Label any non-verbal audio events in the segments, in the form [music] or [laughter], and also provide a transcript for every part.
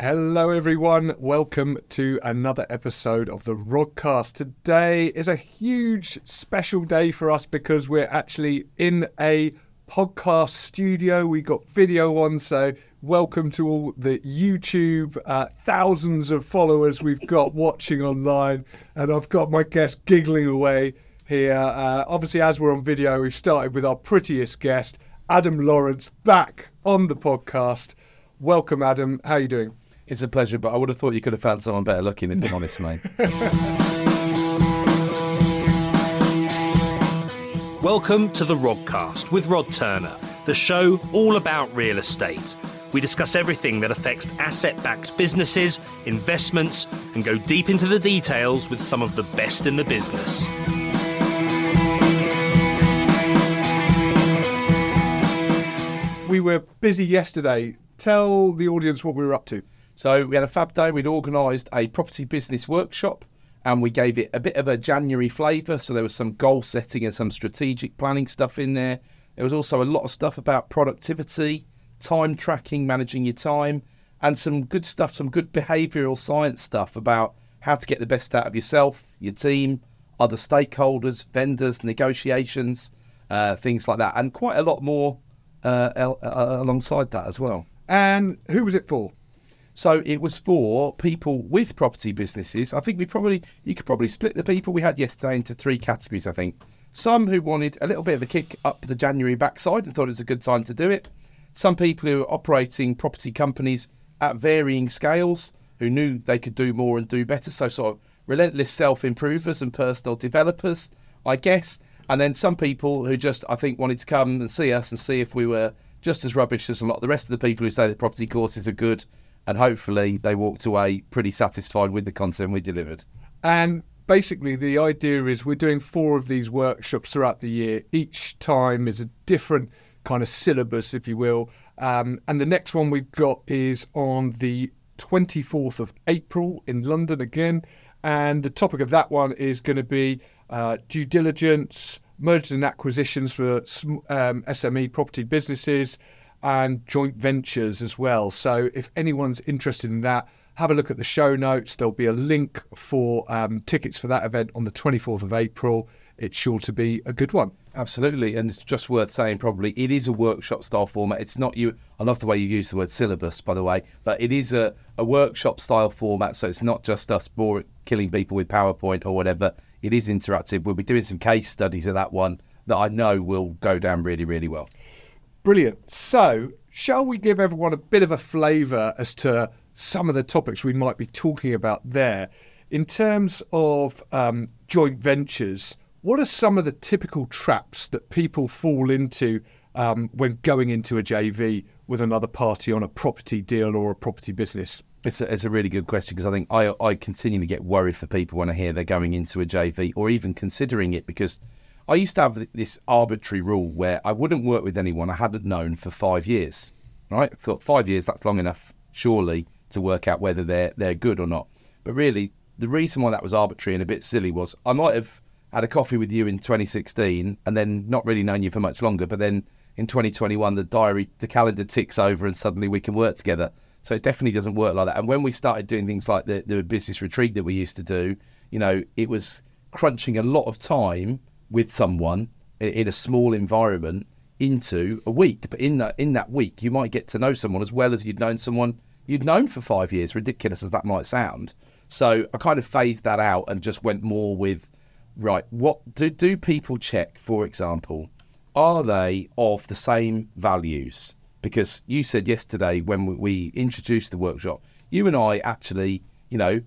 Hello, everyone. Welcome to another episode of the Rodcast. Today is a huge special day for us because we're actually in a podcast studio. We got video on, so welcome to all the YouTube uh, thousands of followers we've got watching online. And I've got my guest giggling away here. Uh, obviously, as we're on video, we've started with our prettiest guest, Adam Lawrence, back on the podcast. Welcome, Adam. How are you doing? It's a pleasure, but I would have thought you could have found someone better looking, if I'm honest, mate. [laughs] Welcome to the Rodcast with Rod Turner, the show all about real estate. We discuss everything that affects asset backed businesses, investments, and go deep into the details with some of the best in the business. We were busy yesterday. Tell the audience what we were up to. So we had a fab day. We'd organised a property business workshop and we gave it a bit of a January flavour. So there was some goal setting and some strategic planning stuff in there. There was also a lot of stuff about productivity, time tracking, managing your time, and some good stuff, some good behavioural science stuff about how to get the best out of yourself, your team, other stakeholders, vendors, negotiations, uh, things like that, and quite a lot more uh, uh, alongside that as well. And who was it for? So it was for people with property businesses. I think we probably you could probably split the people we had yesterday into three categories. I think some who wanted a little bit of a kick up the January backside and thought it was a good time to do it. Some people who are operating property companies at varying scales who knew they could do more and do better. So sort of relentless self improvers and personal developers, I guess. And then some people who just I think wanted to come and see us and see if we were just as rubbish as a lot of the rest of the people who say the property courses are good and hopefully they walked away pretty satisfied with the content we delivered. And basically, the idea is we're doing four of these workshops throughout the year. Each time is a different kind of syllabus, if you will. Um, and the next one we've got is on the 24th of April in London again. And the topic of that one is going to be uh, due diligence, mergers and acquisitions for um, SME property businesses, and joint ventures as well. So if anyone's interested in that, have a look at the show notes. There'll be a link for um, tickets for that event on the 24th of April. It's sure to be a good one. Absolutely, and it's just worth saying probably it is a workshop style format. It's not you. I love the way you use the word syllabus, by the way, but it is a, a workshop style format. So it's not just us boring, killing people with PowerPoint or whatever. It is interactive. We'll be doing some case studies of that one that I know will go down really, really well. Brilliant. So, shall we give everyone a bit of a flavour as to some of the topics we might be talking about there? In terms of um, joint ventures, what are some of the typical traps that people fall into um, when going into a JV with another party on a property deal or a property business? It's a, it's a really good question because I think I, I continually get worried for people when I hear they're going into a JV or even considering it because I used to have this arbitrary rule where I wouldn't work with anyone I hadn't known for five years. Right? I thought five years that's long enough, surely, to work out whether they're they're good or not. But really, the reason why that was arbitrary and a bit silly was I might have had a coffee with you in 2016 and then not really known you for much longer, but then in 2021 the diary the calendar ticks over and suddenly we can work together. So it definitely doesn't work like that. And when we started doing things like the, the business retreat that we used to do, you know, it was crunching a lot of time with someone in a small environment into a week. But in that in that week, you might get to know someone as well as you'd known someone you'd known for five years. Ridiculous as that might sound. So I kind of phased that out and just went more with right. What do do people check? For example, are they of the same values? Because you said yesterday when we introduced the workshop, you and I actually, you know,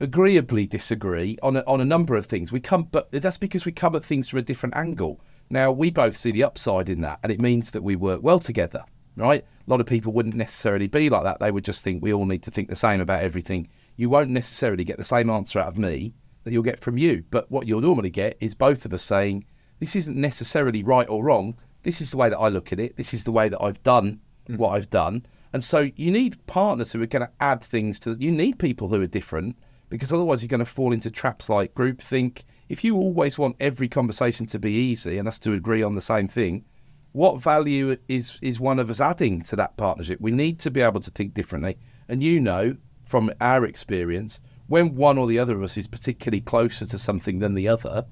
agreeably disagree on a, on a number of things. We come, but that's because we come at things from a different angle. Now we both see the upside in that, and it means that we work well together, right? A lot of people wouldn't necessarily be like that. They would just think we all need to think the same about everything. You won't necessarily get the same answer out of me that you'll get from you, but what you'll normally get is both of us saying this isn't necessarily right or wrong. This is the way that I look at it. This is the way that I've done mm. what I've done. And so you need partners who are going to add things to. You need people who are different because otherwise you're going to fall into traps like groupthink. If you always want every conversation to be easy and us to agree on the same thing, what value is is one of us adding to that partnership? We need to be able to think differently, And you know from our experience, when one or the other of us is particularly closer to something than the other,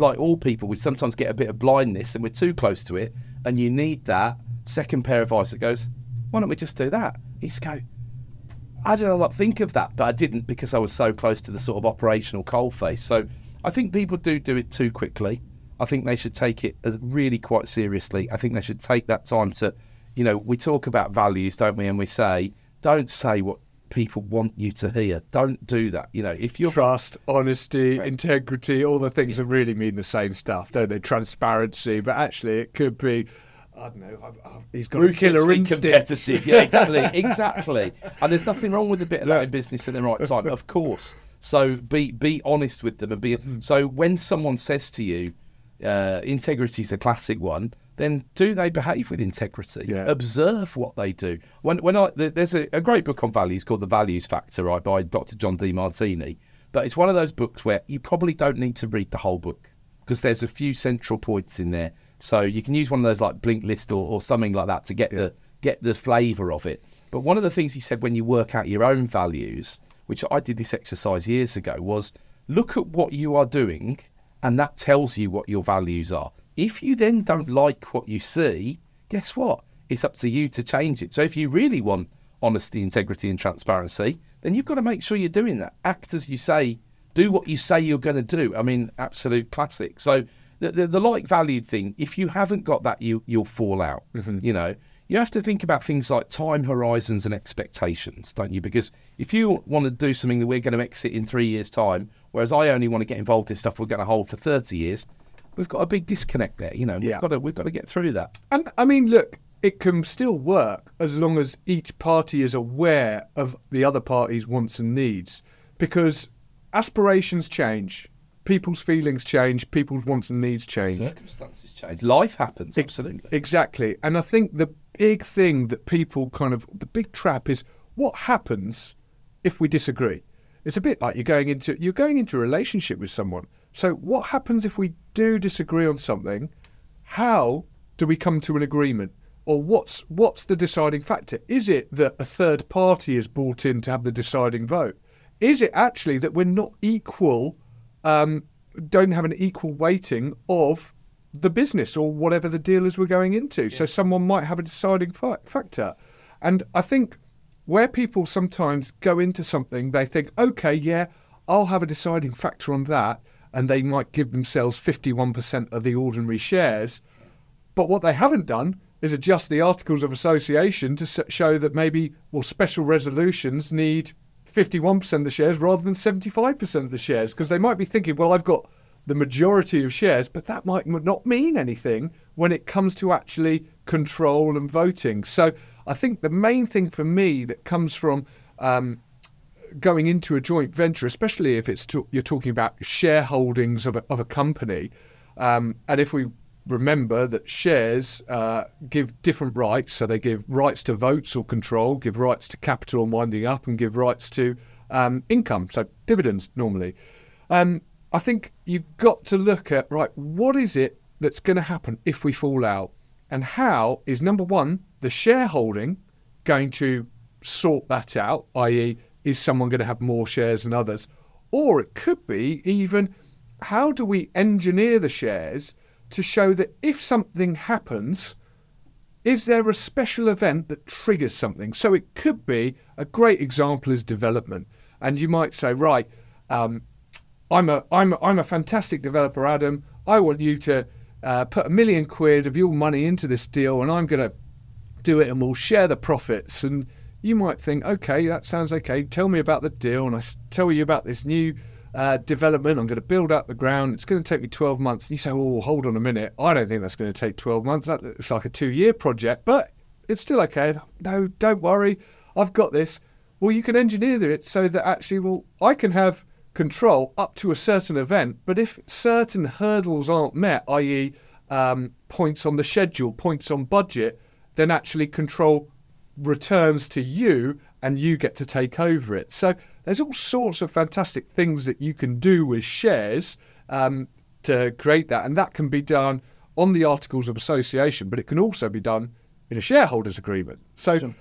like all people, we sometimes get a bit of blindness and we're too close to it. And you need that second pair of eyes that goes, why don't we just do that? You go, I don't not think of that, but I didn't because I was so close to the sort of operational coalface. So I think people do do it too quickly. I think they should take it as really quite seriously. I think they should take that time to, you know, we talk about values, don't we? And we say, don't say what people want you to hear. Don't do that. You know, if you're trust, honesty, integrity, all the things that really mean the same stuff, don't they? Transparency, but actually, it could be. I don't know. I've, I've, he's got a killer instinct. Competitive. Yeah, exactly, [laughs] exactly. And there's nothing wrong with a bit of that in business at the right time, of course. So be be honest with them and be. Hmm. So when someone says to you, uh, "Integrity is a classic one," then do they behave with integrity? Yeah. Observe what they do. When when I there's a, a, great book on values called The Values Factor, right, by Dr. John Demartini. But it's one of those books where you probably don't need to read the whole book because there's a few central points in there. So you can use one of those like Blinkist or, or something like that to get yeah. the get the flavour of it. But one of the things he said when you work out your own values, which I did this exercise years ago, was look at what you are doing, and that tells you what your values are. If you then don't like what you see, guess what? It's up to you to change it. So if you really want honesty, integrity, and transparency, then you've got to make sure you're doing that. Act as you say, do what you say you're going to do. I mean, absolute classic. So the, the, the like valued thing, if you haven't got that, you you'll fall out. Mm-hmm. You know, you have to think about things like time horizons and expectations, don't you? Because if you want to do something that we're going to exit in three years' time, whereas I only want to get involved in stuff we're going to hold for 30 years, we've got a big disconnect there. You know, yeah. we've got to we've got to get through that. And I mean, look, it can still work as long as each party is aware of the other party's wants and needs, because aspirations change. People's feelings change, people's wants and needs change. Circumstances change. Life happens, absolutely. Exactly. And I think the big thing that people kind of, the big trap is what happens if we disagree? It's a bit like you're going into you're going into a relationship with someone so, what happens if we do disagree on something? How do we come to an agreement? Or what's what's the deciding factor? Is it that a third party is brought in to have the deciding vote? Is it actually that we're not equal, um, don't have an equal weighting of the business or whatever the deal is we're going into? Yeah. So someone might have a deciding fa- factor, and I think where people sometimes go into something, they think, okay, yeah, I'll have a deciding factor on that and they might give themselves 51% of the ordinary shares. But what they haven't done is adjust the Articles of Association to show that maybe, well, special resolutions need 51% of the shares rather than 75% of the shares because they might be thinking, well, I've got the majority of shares, but that might not mean anything when it comes to actually control and voting. So I think the main thing for me that comes from um, going into a joint venture, especially if it's to, you're talking about shareholdings of a, of a company, um, and if we remember that shares uh, give different rights, so they give rights to votes or control, give rights to capital and winding up, and give rights to um, income, so dividends normally. Um, I think you've got to look at right, what is it that's going to happen if we fall out, and how is number one the shareholding going to sort that out, i.e is someone going to have more shares than others? Or it could be even how do we engineer the shares to show that if something happens, is there a special event that triggers something? So it could be a great example is development. And you might say, right, um, I'm a I'm a, I'm a fantastic developer, Adam. I want you to uh, put a million quid of your money into this deal, and I'm going to do it, and we'll share the profits. And you might think, okay, that sounds okay. Tell me about the deal, and I tell you about this new uh, development. I'm going to build up the ground. It's going to take me 12 months. And you say, oh, hold on a minute. I don't think that's going to take 12 months. It's like a two year project, but it's still okay. No, don't worry. I've got this. Well, you can engineer it so that actually, well, I can have control up to a certain event, but if certain hurdles aren't met, i.e., um, points on the schedule, points on budget, then actually control returns to you and you get to take over it. So there's all sorts of fantastic things that you can do with shares um, to create that, and that can be done on the Articles of Association, but it can also be done in a shareholders agreement. So. Sure.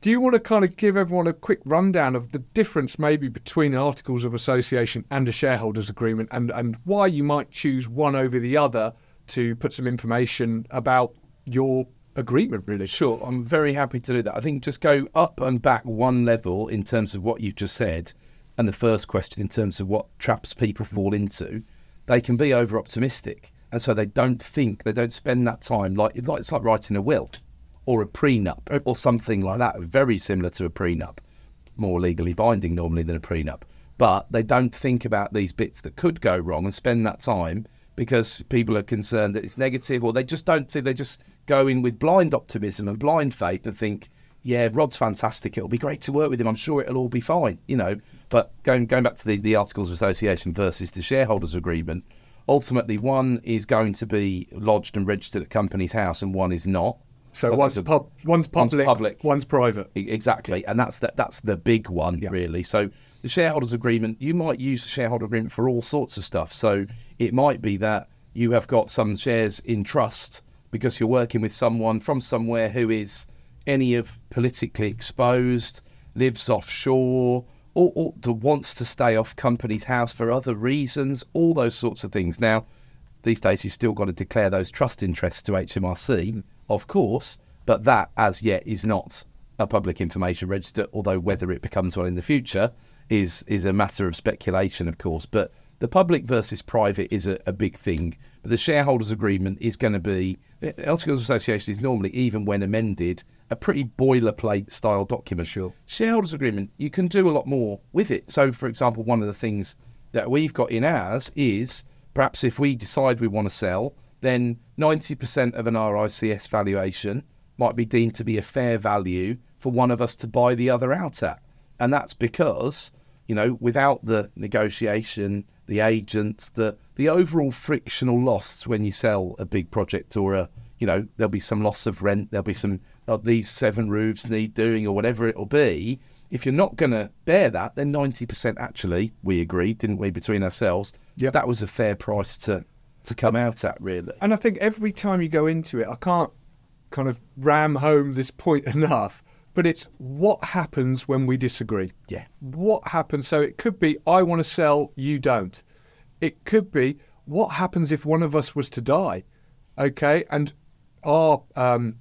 do you want to kind of give everyone a quick rundown of the difference maybe between articles of association and a shareholders agreement and, and why you might choose one over the other to put some information about your agreement, really? Sure, I'm very happy to do that. I think just go up and back one level in terms of what you've just said, and the first question in terms of what traps people fall mm. into. They can be over optimistic, and so they don't think, they don't spend that time like, like it's like writing a will or a prenup or something like that, very similar to a prenup, more legally binding normally than a prenup. But they don't think about these bits that could go wrong and spend that time because people are concerned that it's negative or they just don't think they just go in with blind optimism and blind faith and think, yeah, Rod's fantastic. It'll be great to work with him. I'm sure it'll all be fine, you know. But going going back to the, the Articles of Association versus the shareholders agreement, ultimately one is going to be lodged and registered at Companies House and one is not. So, so one's, a, pub, one's public, one's public, one's private. Exactly, and that's the, that's the big one yeah. really. So the shareholders agreement, you might use the shareholder agreement for all sorts of stuff. So it might be that you have got some shares in trust because you're working with someone from somewhere who is any of politically exposed, lives offshore, or, or wants to stay off Companies House for other reasons, all those sorts of things. Now, these days you've still got to declare those trust interests to HMRC, of course, but that as yet is not a public information register, although whether it becomes one in the future is is a matter of speculation, of course. But the public versus private is a, a big thing, but the shareholders agreement is going to be The Articles Association is normally, even when amended, a pretty boilerplate style document. Sure. Shareholders agreement, you can do a lot more with it. So, for example, one of the things that we've got in ours is perhaps if we decide we want to sell, then 90% of an RICS valuation might be deemed to be a fair value for one of us to buy the other out at. And that's because, you know, without the negotiation, the agents, the the overall frictional loss when you sell a big project or a you know there'll be some loss of rent, there'll be some oh, these seven roofs need doing or whatever it'll be. If you're not going to bear that, then ninety percent actually we agreed, didn't we, between ourselves? Yeah, that was a fair price to to come out at, really. And I think every time you go into it, I can't kind of ram home this point [laughs] enough but it's what happens when we disagree. Yeah. What happens? So it could be, I want to sell, you don't. It could be, what happens if one of us was to die? Okay. And our, um,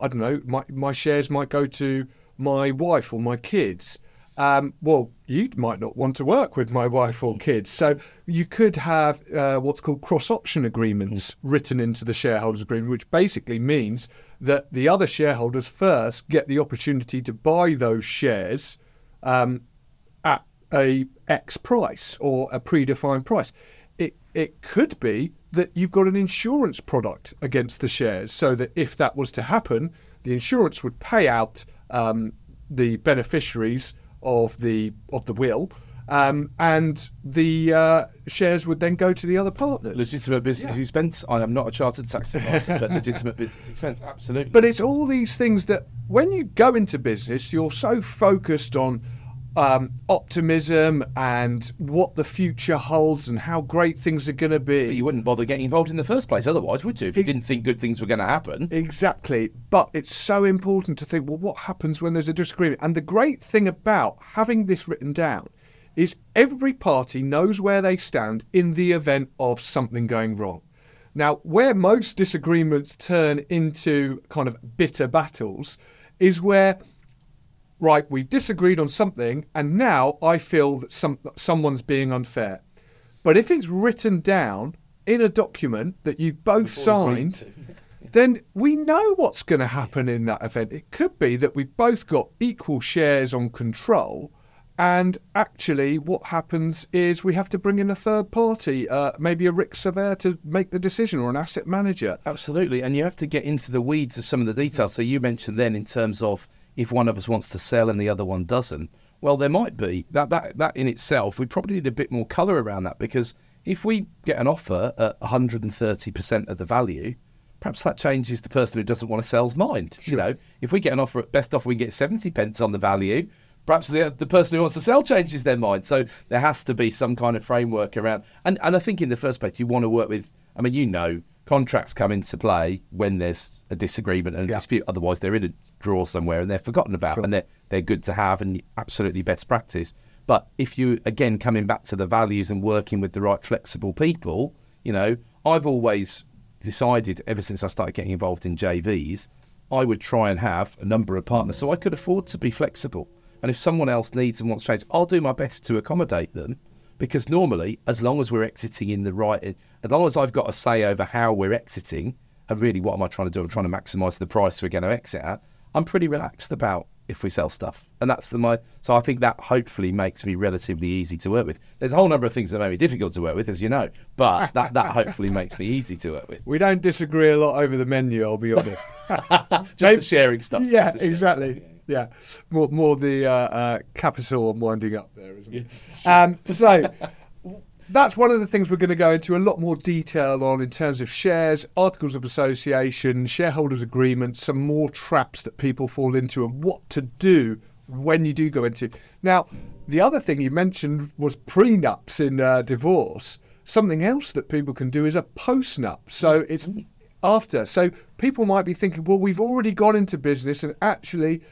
I don't know, my, my shares might go to my wife or my kids um, well, you might not want to work with my wife or kids. So you could have uh, what's called cross option agreements written into the shareholders agreement, which basically means that the other shareholders first get the opportunity to buy those shares um, at a X price or a predefined price. It, it could be that you've got an insurance product against the shares, so that if that was to happen, the insurance would pay out um, the beneficiaries of the of the will. Um, and the uh, shares would then go to the other partners. Legitimate business yeah. expense. I am not a chartered tax advisor, but [laughs] legitimate business expense, absolutely. But it's all these things that when you go into business, you're so focused on um, optimism and what the future holds and how great things are going to be. But you wouldn't bother getting involved in the first place otherwise, would you? If you didn't think good things were going to happen. Exactly. But it's so important to think, well, what happens when there's a disagreement? And the great thing about having this written down is every party knows where they stand in the event of something going wrong. Now, where most disagreements turn into kind of bitter battles is where right, we've disagreed on something, and now I feel that some, someone's being unfair. But if it's written down in a document that you've both signed, [laughs] then we know what's going to happen in that event. It could be that we've both got equal shares on control. And actually, what happens is we have to bring in a third party, uh, maybe a RICS surveyor, to make the decision or an asset manager. Absolutely. And you have to get into the weeds of some of the details. So, you mentioned then, in terms of if one of us wants to sell and the other one doesn't. Well, there might be that that that in itself. We probably need a bit more colour around that because if we get an offer at 130% of the value, perhaps that changes the person who doesn't want to sell's mind. Sure. You know, if we get an offer at best offer, we get 70 pence on the value. Perhaps the the person who wants to sell changes their mind. So there has to be some kind of framework around. And and I think in the first place, you want to work with. I mean, you know, contracts come into play when there's a disagreement and a Yeah. dispute. Otherwise, they're in a drawer somewhere and they're forgotten about, and they're they're good to have and absolutely best practice. But if you again coming back to the values and working with the right flexible people, you know, I've always decided ever since I started getting involved in JVs, I would try and have a number of partners so I could afford to be flexible. And if someone else needs and wants change, I'll do my best to accommodate them. Because normally, as long as we're exiting in the right, as long as I've got a say over how we're exiting, and really what am I trying to do? I'm trying to maximise the price we're going to exit at. I'm pretty relaxed about if we sell stuff, and that's the my. So I think that hopefully makes me relatively easy to work with. There's a whole number of things that make me difficult to work with, as you know, but [laughs] that that hopefully makes me easy to work with. We don't disagree a lot over the menu, I'll be honest. [laughs] Just Maybe- the sharing stuff. yeah, Just the sharing exactly. Yeah, more more the uh, uh, capital and winding up there, isn't it? Um, so that's one of the things we're going to go into a lot more detail on in terms of shares, articles of association, shareholders agreements, some more traps that people fall into, and what to do when you do go into. Now, the other thing you mentioned was prenups in uh, divorce. Something else that people can do is a postnup. So it's after. So people might be thinking, well, we've already gone into business and actually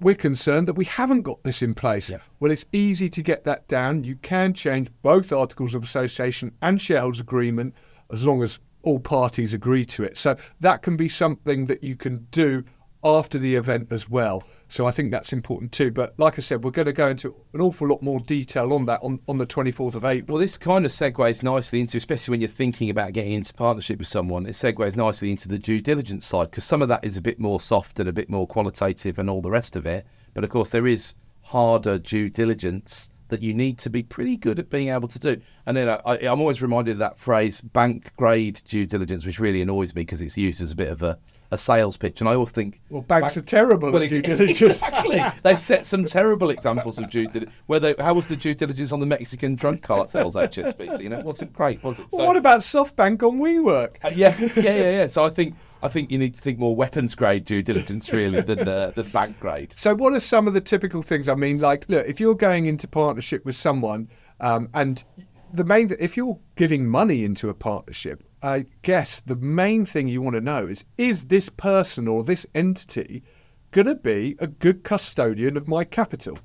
we're concerned that we haven't got this in place. Well, it's easy to get that down. You can change both articles of association and shareholders agreement as long as all parties agree to it. So that can be something that you can do after the event as well. So I think that's important too. But like I said, we're going to go into an awful lot more detail on that on, on the 24th of April. Well, this kind of segues nicely into, especially when you're thinking about getting into partnership with someone, it segues nicely into the due diligence side because some of that is a bit more soft and a bit more qualitative and all the rest of it. But of course, there is harder due diligence that you need to be pretty good at being able to do. And then I, I'm always reminded of that phrase, bank grade due diligence, which really annoys me because it's used as a bit of a, a sales pitch. And I always think, Well, banks are terrible well, at due [laughs] diligence. Exactly. They've set some terrible examples of due diligence. Where they, how was the due diligence on the Mexican drug cartels, HSBC? You know, it wasn't great, was it? Well, what about SoftBank on WeWork? Uh, yeah, yeah, yeah, yeah. So I think I think you need to think more weapons grade due diligence really than uh, than bank grade. So, what are some of the typical things? I mean, like, look, if you're going into partnership with someone, um, and the main, if you're giving money into a partnership, I guess the main thing you want to know is, is this person or this entity going to be a good custodian of my capital?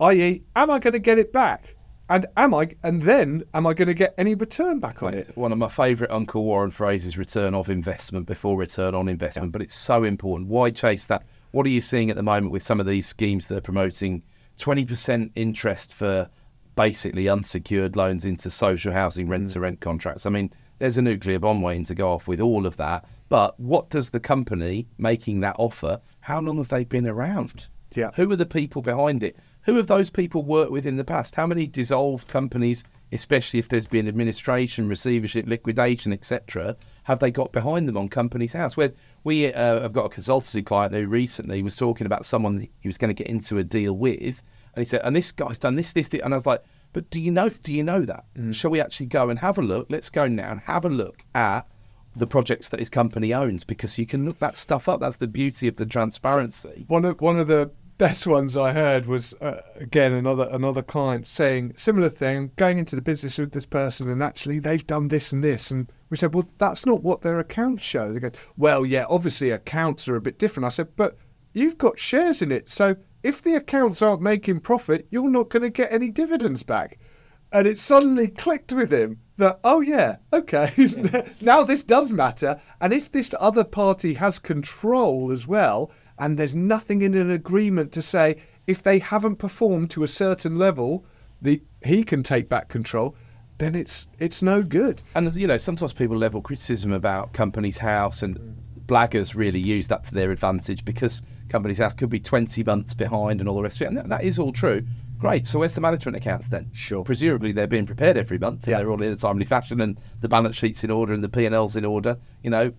I.e., am I going to get it back? And am I, and then am I going to get any return back on it? One of my favourite Uncle Warren phrases: "Return of investment before return on investment." But it's so important. Why chase that? What are you seeing at the moment with some of these schemes that are promoting twenty percent interest for basically unsecured loans into social housing rent to mm. rent contracts? I mean, there's a nuclear bomb waiting to go off with all of that. But what does the company making that offer? How long have they been around? Yeah. Who are the people behind it? Who have those people worked with in the past? How many dissolved companies, especially if there's been administration, receivership, liquidation, etc., have they got behind them on Companies House? Where we uh, have got a consultancy client who recently was talking about someone he was going to get into a deal with, and he said, "And this guy's done this, this, this," and I was like, "But do you know? Do you know that? Shall we actually go and have a look? Let's go now and have a look at." The projects that his company owns, because you can look that stuff up. That's the beauty of the transparency. One of one of the best ones I heard was uh, again another another client saying similar thing, going into the business with this person, and actually they've done this and this, and we said, well, that's not what their accounts show. They go, well, yeah, obviously accounts are a bit different. I said, but you've got shares in it, so if the accounts aren't making profit, you're not going to get any dividends back. And it suddenly clicked with him that, oh, yeah, okay, [laughs] now this does matter. And if this other party has control as well, and there's nothing in an agreement to say if they haven't performed to a certain level, the he can take back control, then it's it's no good. And you know, sometimes people level criticism about Companies House, and blaggers really use that to their advantage because Companies House could be 20 months behind and all the rest of it. And that, that is all true. Great. So where's the management accounts then? Sure. Presumably they're being prepared every month, Yeah. they're all in a timely fashion, and the balance sheets in order, and the P and Ls in order. You know,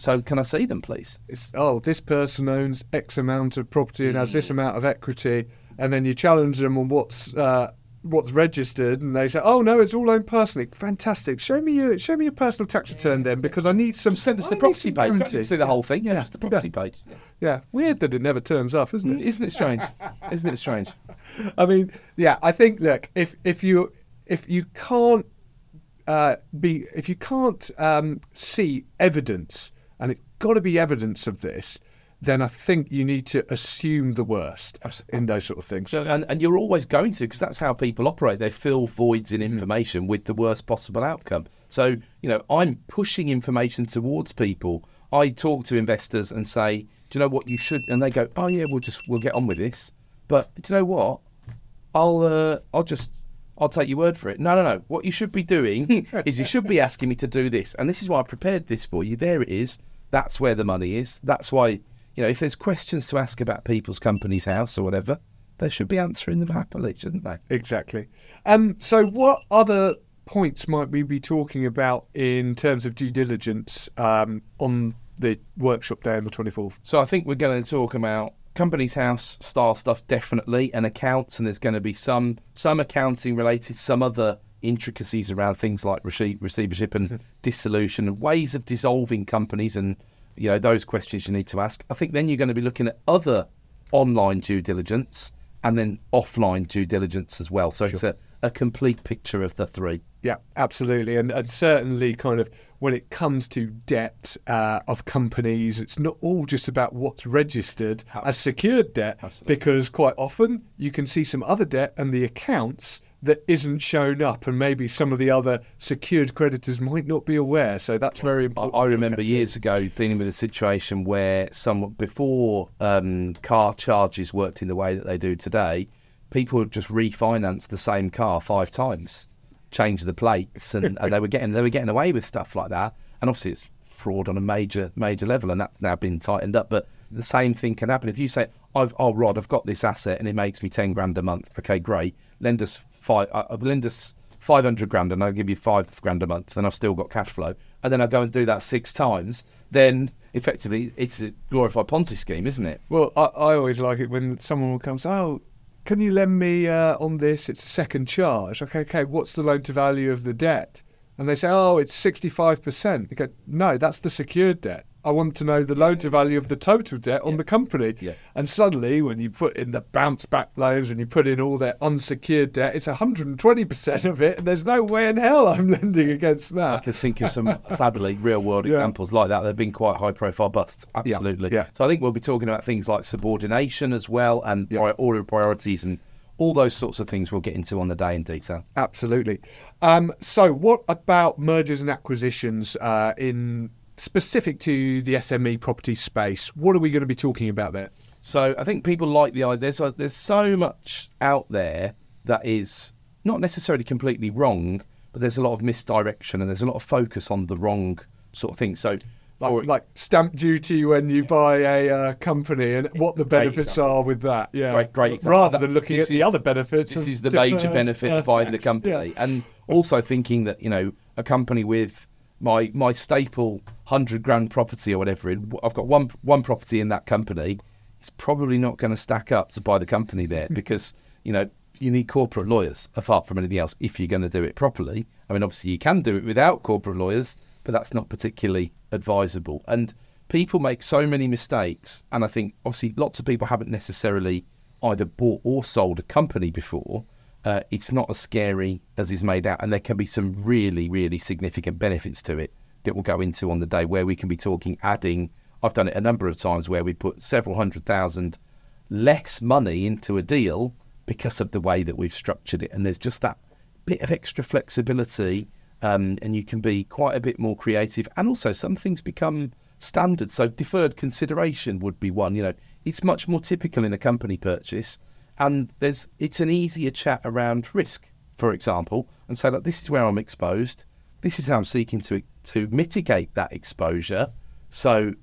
so can I see them, please? It's oh, this person owns X amount of property and has this amount of equity, and then you challenge them on what's uh, what's registered, and they say, oh no, it's all owned personally. Fantastic. Show me your show me your personal tax return then, because I need some. Send us I the property page. Don't see the whole thing. Yeah, just the property page. Yeah, weird that it never turns up, isn't it? Isn't it strange? Isn't it strange? [laughs] I mean, yeah, I think look, if if you if you can't uh, be if you can't um, see evidence, and it's got to be evidence of this, then I think you need to assume the worst in those sort of things. So, and, and you're always going to, because that's how people operate. They fill voids in information with the worst possible outcome. So, you know, I'm pushing information towards people. I talk to investors and say, do you know what you should? And they go, oh yeah, we'll just we'll get on with this. But do you know what? I'll uh, I'll just I'll take your word for it. No, no, no. What you should be doing [laughs] is you should be asking me to do this, and this is why I prepared this for you. There it is. That's where the money is. That's why you know if there's questions to ask about people's Companies House or whatever, they should be answering them happily, shouldn't they? Exactly. Um, so, what other points might we be talking about in terms of due diligence um, on the workshop day on the 24th? So I think we're going to talk about Companies House style stuff definitely, and accounts, and there's going to be some some accounting related, some other intricacies around things like receivership and [laughs] dissolution, and ways of dissolving companies, and you know those questions you need to ask. I think then you're going to be looking at other online due diligence and then offline due diligence as well. So it's a, a complete picture of the three. Yeah, absolutely, and, and certainly, kind of when it comes to debt uh, of companies, it's not all just about what's registered as secured debt, Absolutely. because quite often you can see some other debt and the accounts that isn't shown up, and maybe some of the other secured creditors might not be aware. So that's very important. I look remember years ago dealing with a situation where someone before um, car charges worked in the way that they do today, people would just refinance the same car five times, change the plates, and, and they were [laughs] getting they were getting away with stuff like that. And obviously, it's fraud on a major major level, and that's now been tightened up. But the same thing can happen if you say, "I've oh Rod, I've got this asset and it makes me ten grand a month." Okay, great. Lend us five. Uh, lend us five hundred grand, and I'll give you five grand a month, and I've still got cash flow. And then I go and do that six times. Then effectively, it's a glorified Ponzi scheme, isn't it? Well, I, I always like it when someone will come say, "Oh, can you lend me uh, on this? It's a second charge." Okay, okay. What's the loan to value of the debt? And they say, "Oh, it's sixty-five percent." You go, "No, that's the secured debt. I want to know the loan to value of the total debt on the company." Yeah. And suddenly, when you put in the bounce back loans and you put in all their unsecured debt, it's one hundred and twenty percent of it, and there's no way in hell I'm [laughs] lending against that. I can think of some [laughs] sadly real world Yeah. examples like that. They've been quite high profile busts. Absolutely. yeah. So I think we'll be talking about things like subordination as well and Yeah. order of priorities and all those sorts of things we'll get into on the day in detail. Absolutely. Um, so, what about mergers and acquisitions uh, in specific to the SME property space? What are we going to be talking about there? So I think people like the idea. There's, there's so much out there that is not necessarily completely wrong, but there's a lot of misdirection and there's a lot of focus on the wrong sort of thing. So Like, like stamp duty when you buy a uh, company and what the benefits are with that. Yeah, Great- great example. Rather than looking this at the other benefits. this is the major benefit uh, of buying the company, Yeah. and also thinking that you know a company with my my staple hundred grand property or whatever. in- I've got one one property in that company. It's probably not going to stack up to buy the company there hmm. because you know you need corporate lawyers apart from anything else if you're going to do it properly. I mean, obviously you can do it without corporate lawyers, but that's not particularly advisable. And people make so many mistakes, and I think obviously lots of people haven't necessarily either bought or sold a company before. Uh, it's not as scary as is made out, and there can be some really, really significant benefits to it that we'll go into on the day where we can be talking adding. I've done it a number of times where we put several hundred thousand less money into a deal because of the way that we've structured it, and there's just that bit of extra flexibility, um, and you can be quite a bit more creative, and also some things become standard. So deferred consideration would be one. You know, it's much more typical in a company purchase, and there's it's an easier chat around risk, for example, and say, look, this is where I'm exposed. This is how I'm seeking to to mitigate that exposure. So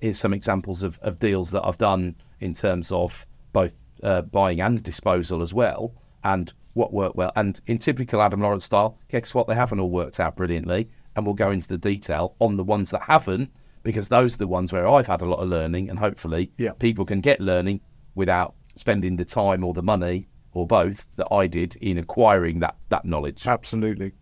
here's some examples of, of deals that I've done in terms of both uh, buying and disposal as well, and what worked well. And in typical Adam Lawrence style, guess what? They haven't all worked out brilliantly, and we'll go into the detail on the ones that haven't, because those are the ones where I've had a lot of learning, and hopefully Yeah. people can get learning without spending the time or the money or both that I did in acquiring that that knowledge. Absolutely.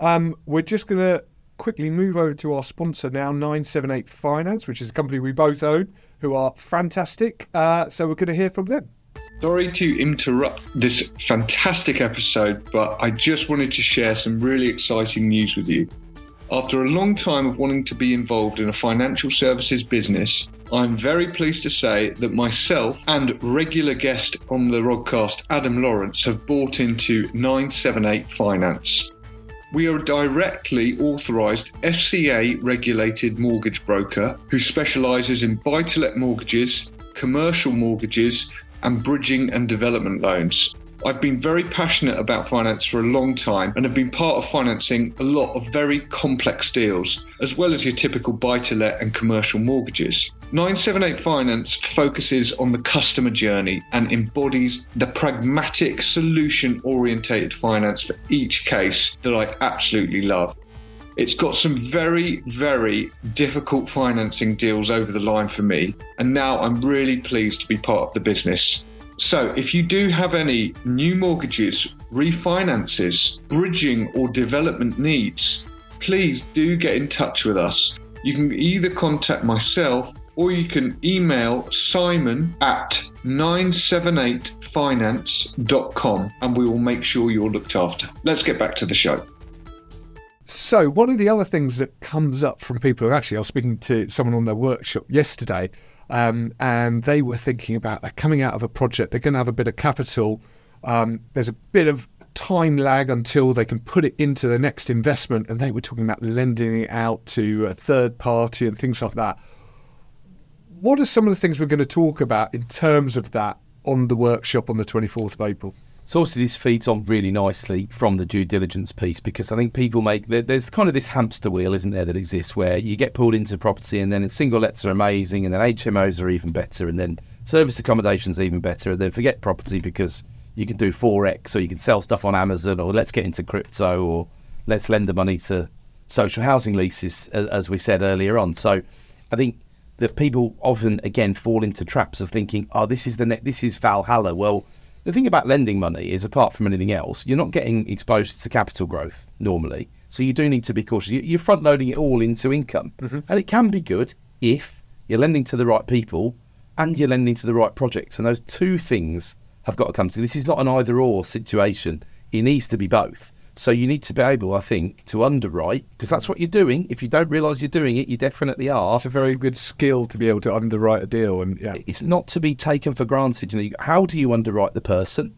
Um, we're just going to quickly move over to our sponsor now, 978 Finance, which is a company we both own, who are fantastic. Uh, so we're going to hear from them. Sorry to interrupt this fantastic episode, but I just wanted to share some really exciting news with you. After a long time of wanting to be involved in a financial services business, I'm very pleased to say that myself and regular guest on the Rodcast, Adam Lawrence, have bought into 978 Finance. We are a directly authorised FCA regulated mortgage broker who specialises in buy to let mortgages, commercial mortgages, and bridging and development loans. I've been very passionate about finance for a long time and have been part of financing a lot of very complex deals, as well as your typical buy to let and commercial mortgages. 978 Finance focuses on the customer journey and embodies the pragmatic, solution orientated finance for each case that I absolutely love. It's got some very, very difficult financing deals over the line for me, and now I'm really pleased to be part of the business. So, if you do have any new mortgages, refinances, bridging, or development needs, please do get in touch with us. You can either contact myself or you can email simon at 978finance.com and we will make sure you're looked after. Let's get back to the show. So, one of the other things that comes up from people, actually, I was speaking to someone on their workshop yesterday, um, and they were thinking about they're coming out of a project, they're going to have a bit of capital. Um, there's a bit of time lag until they can put it into the next investment, and they were talking about lending it out to a third party and things like that. What are some of the things we're going to talk about in terms of that on the workshop on the 24th of April? So obviously this feeds on really nicely from the due diligence piece because I think people make there's kind of this hamster wheel, isn't there, that exists where you get pulled into property and then single lets are amazing and then HMOs are even better and then service accommodations even better and then forget property because you can do forex or you can sell stuff on Amazon or let's get into crypto or let's lend the money to social housing leases as we said earlier on. So I think that people often again fall into traps of thinking, oh, this is the ne- this is Valhalla. Well the thing about lending money is, apart from anything else, you're not getting exposed to capital growth normally. So you do need to be cautious. You're front loading it all into income. Mm-hmm. And it can be good if you're lending to the right people and you're lending to the right projects. And those two things have got to come to. This is not an either or situation. It needs to be both. So you need to be able, I think, to underwrite because that's what you're doing. If you don't realise you're doing it, you definitely are. It's a very good skill to be able to underwrite a deal, and yeah, it's not to be taken for granted. You know, how do you underwrite the person,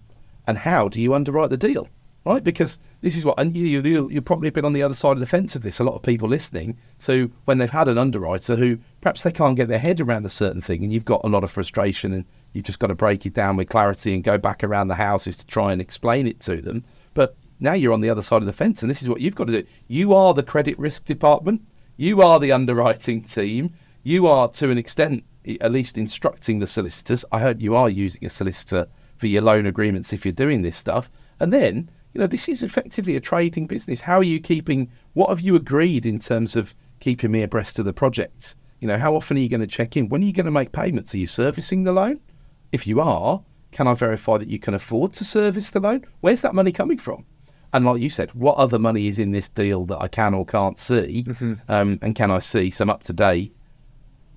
and how do you underwrite the deal? Right, because this is what, and you, you you've probably been on the other side of the fence of this. A lot of people listening. So when they've had an underwriter who perhaps they can't get their head around a certain thing, and you've got a lot of frustration, and you've just got to break it down with clarity and go back around the houses to try and explain it to them. But now you're on the other side of the fence, and this is what you've got to do. You are the credit risk department. You are the underwriting team. You are, to an extent, at least instructing the solicitors. I hope you are using a solicitor for your loan agreements if you're doing this stuff. And then, you know, this is effectively a trading business. How are you keeping? What have you agreed in terms of keeping me abreast of the project? You know, how often are you going to check in? When are you going to make payments? Are you servicing the loan? If you are, can I verify that you can afford to service the loan? Where's that money coming from? And like you said, what other money is in this deal that I can or can't see? Mm-hmm. Um, and can I see some up to date,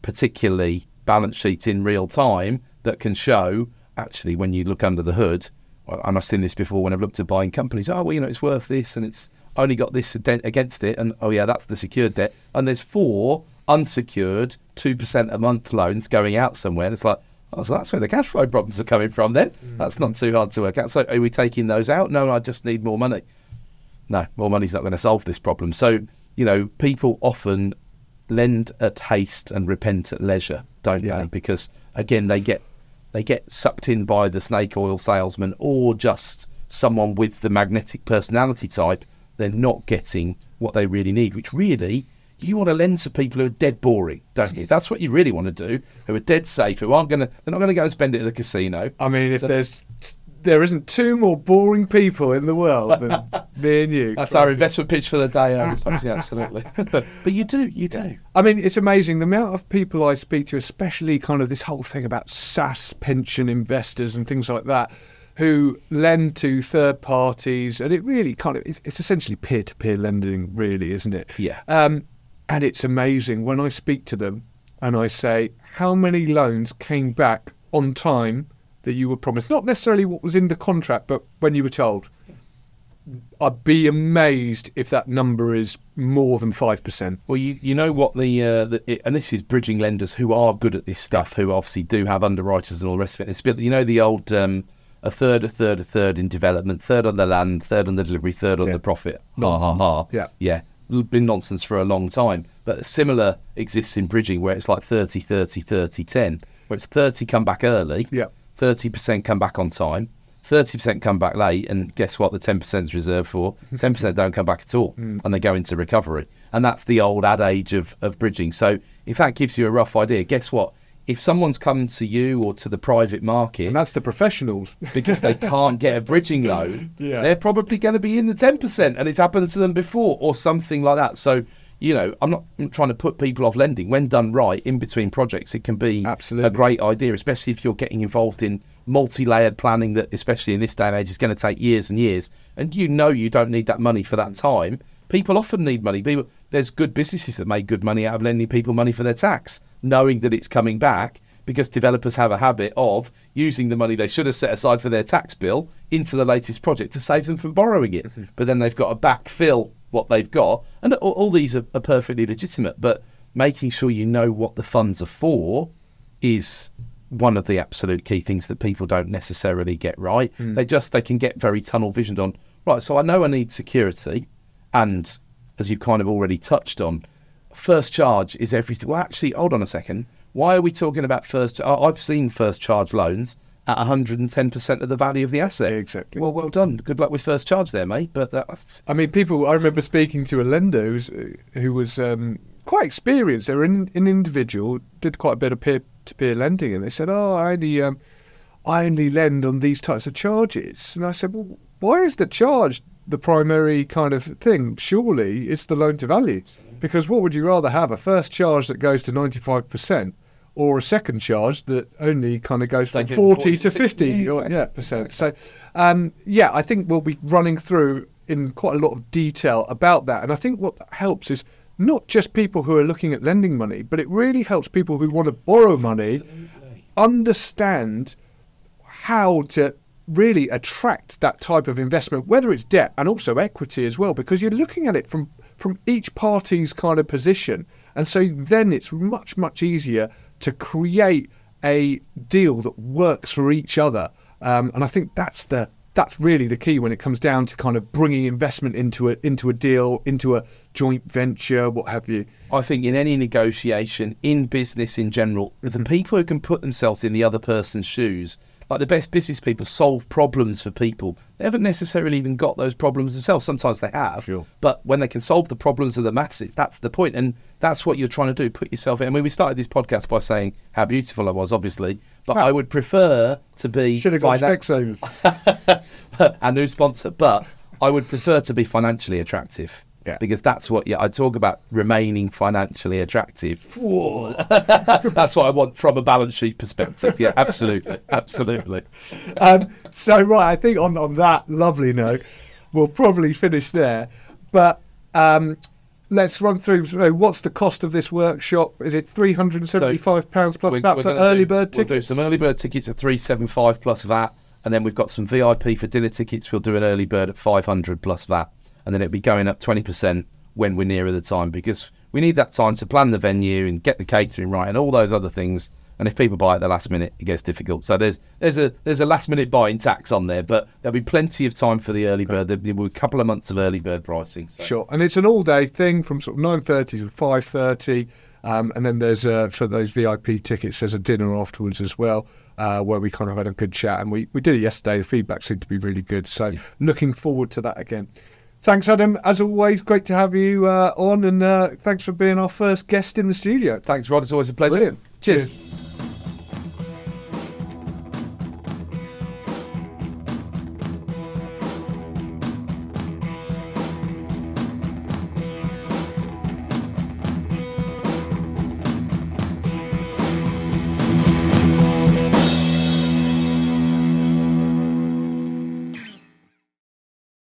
particularly balance sheets in real time that can show actually when you look under the hood? And I've seen this before when I've looked at buying companies. Oh, well, you know, it's worth this and it's only got this against it. And oh, yeah, that's the secured debt. And there's four unsecured 2% a month loans going out somewhere. And it's like, Oh, so that's where the cash flow problems are coming from then. Mm. That's not too hard to work out. So are we taking those out? No, I just need more money. No, more money's not going to solve this problem. So, you know, people often lend at haste and repent at leisure, don't yeah. they? Because again, they get they get sucked in by the snake oil salesman or just someone with the magnetic personality type. They're not getting what they really need, which really you want to lend to people who are dead boring, don't you? That's what you really want to do. Who are dead safe, who aren't going to, they're not going to go and spend it at the casino. I mean, if so, there's there isn't two more boring people in the world than [laughs] me and you. That's our investment pitch for the day, [laughs] absolutely. [laughs] but you do, you do. I mean, it's amazing the amount of people I speak to, especially kind of this whole thing about SSAS pension investors and things like that, who lend to third parties, and it really kind of it's, it's essentially peer-to-peer lending, really, isn't it? Yeah. Um, and it's amazing when I speak to them and I say, How many loans came back on time that you were promised? Not necessarily what was in the contract, but when you were told. I'd be amazed if that number is more than five percent. Well, you you know what the, uh, the it, and this is bridging lenders who are good at this stuff, who obviously do have underwriters and all the rest of it. It's bit, you know the old um, a third, a third, a third in development, third on the land, third on the delivery, third on Yeah. the profit. Ha ha ha. Yeah. yeah, been nonsense for a long time. But similar exists in bridging where it's like 30, 30, 30, 10, where it's 30 come back early, Yeah. 30% come back on time, 30% come back late, and guess what? The 10% is reserved for. [laughs] 10% don't come back at all, hmm. and they go into recovery. And that's the old adage of, of bridging. So if that gives you a rough idea, guess what? If someone's come to you or to the private market And that's the professionals. because they can't get a bridging loan, Yeah. they're probably going to be in the 10%, and it's happened to them before, or something like that. So, you know, I'm not I'm trying to put people off lending. When done right, in between projects, it can be Absolutely. a great idea, especially if you're getting involved in multi layered planning that, especially in this day and age, is going to take years and years. And you know you don't need that money for that mm. time. People often need money. People, there's good businesses that make good money out of lending people money for their tax, knowing that it's coming back because developers have a habit of using the money they should have set aside for their tax bill into the latest project to save them from borrowing it. Mm-hmm. But then they've got to backfill what they've got. And all, all these are, are perfectly legitimate. But making sure you know what the funds are for is one of the absolute key things that people don't necessarily get right. Mm. They just they can get very tunnel visioned on right. So I know I need security, and as you've kind of already touched on, first charge is everything. Well, actually, hold on a second. Why are we talking about first? I've seen first charge loans at 110% of the value of the asset. Exactly. Well, well done. Good luck with first charge there, mate. But that's I mean, people. I remember speaking to a lender who's, who was um, quite experienced. They were an, an individual, did quite a bit of peer-to-peer lending, and they said, "Oh, I only, um, I only lend on these types of charges." And I said, "Well, why is the charge the primary kind of thing? Surely it's the loan to value, because what would you rather have? A first charge that goes to ninety-five percent." Or a second charge that only kind of goes from 40 40 to to 60, 50 yeah, or- exactly. yeah, percent. So, um, yeah, I think we'll be running through in quite a lot of detail about that. And I think what that helps is not just people who are looking at lending money, but it really helps people who want to borrow money understand how to really attract that type of investment, whether it's debt and also equity as well, because you're looking at it from from each party's kind of position, and so then it's much much easier to create a deal that works for each other. Um, and I think that's the that's really the key when it comes down to kind of bringing investment into a into a deal, into a joint venture, what have you. I think in any negotiation, in business in general, the people who can put themselves in the other person's shoes, like the best business people, solve problems for people. They haven't necessarily even got those problems themselves. Sometimes they have, Sure. but when they can solve the problems of the masses, that's the point, and that's what you're trying to do. Put yourself in. I mean, we started this podcast by saying how beautiful I was, obviously, but I would prefer to be Should have got Specsavers. [laughs] our new sponsor, but I would prefer to be financially attractive. Yeah. Because that's what yeah, I talk about remaining financially attractive. [laughs] that's what I want from a balance sheet perspective. Yeah, absolutely. [laughs] Absolutely. um, so right, I think on on that lovely note, we'll probably finish there. But um, let's run through. So what's the cost of this workshop? Is it three hundred and seventy-five pounds plus we're for early do- bird We'll do some early bird tickets at three seven five plus VAT, and then we've got some VIP for dinner tickets. We'll do an early bird at five hundred plus VAT, and then it'll be going up twenty percent when we're nearer the time because we need that time to plan the venue and get the catering right and all those other things. And if people buy at the last minute, it gets difficult. So there's there's a there's a last minute buying tax on there, but there'll be plenty of time for the early bird. There'll be a couple of months of early bird pricing. So. Sure, and it's an all-day thing from sort of nine thirty to five thirty, um, and then there's uh, for those VIP tickets, there's a dinner afterwards as well, uh, where we kind of had a good chat, and we we did it yesterday. The feedback seemed to be really good, so looking forward to that again. Thanks, Adam. As always, great to have you uh, on, and uh, thanks for being our first guest in the studio. Thanks, Rod. It's always a pleasure. Brilliant. Cheers. Cheers.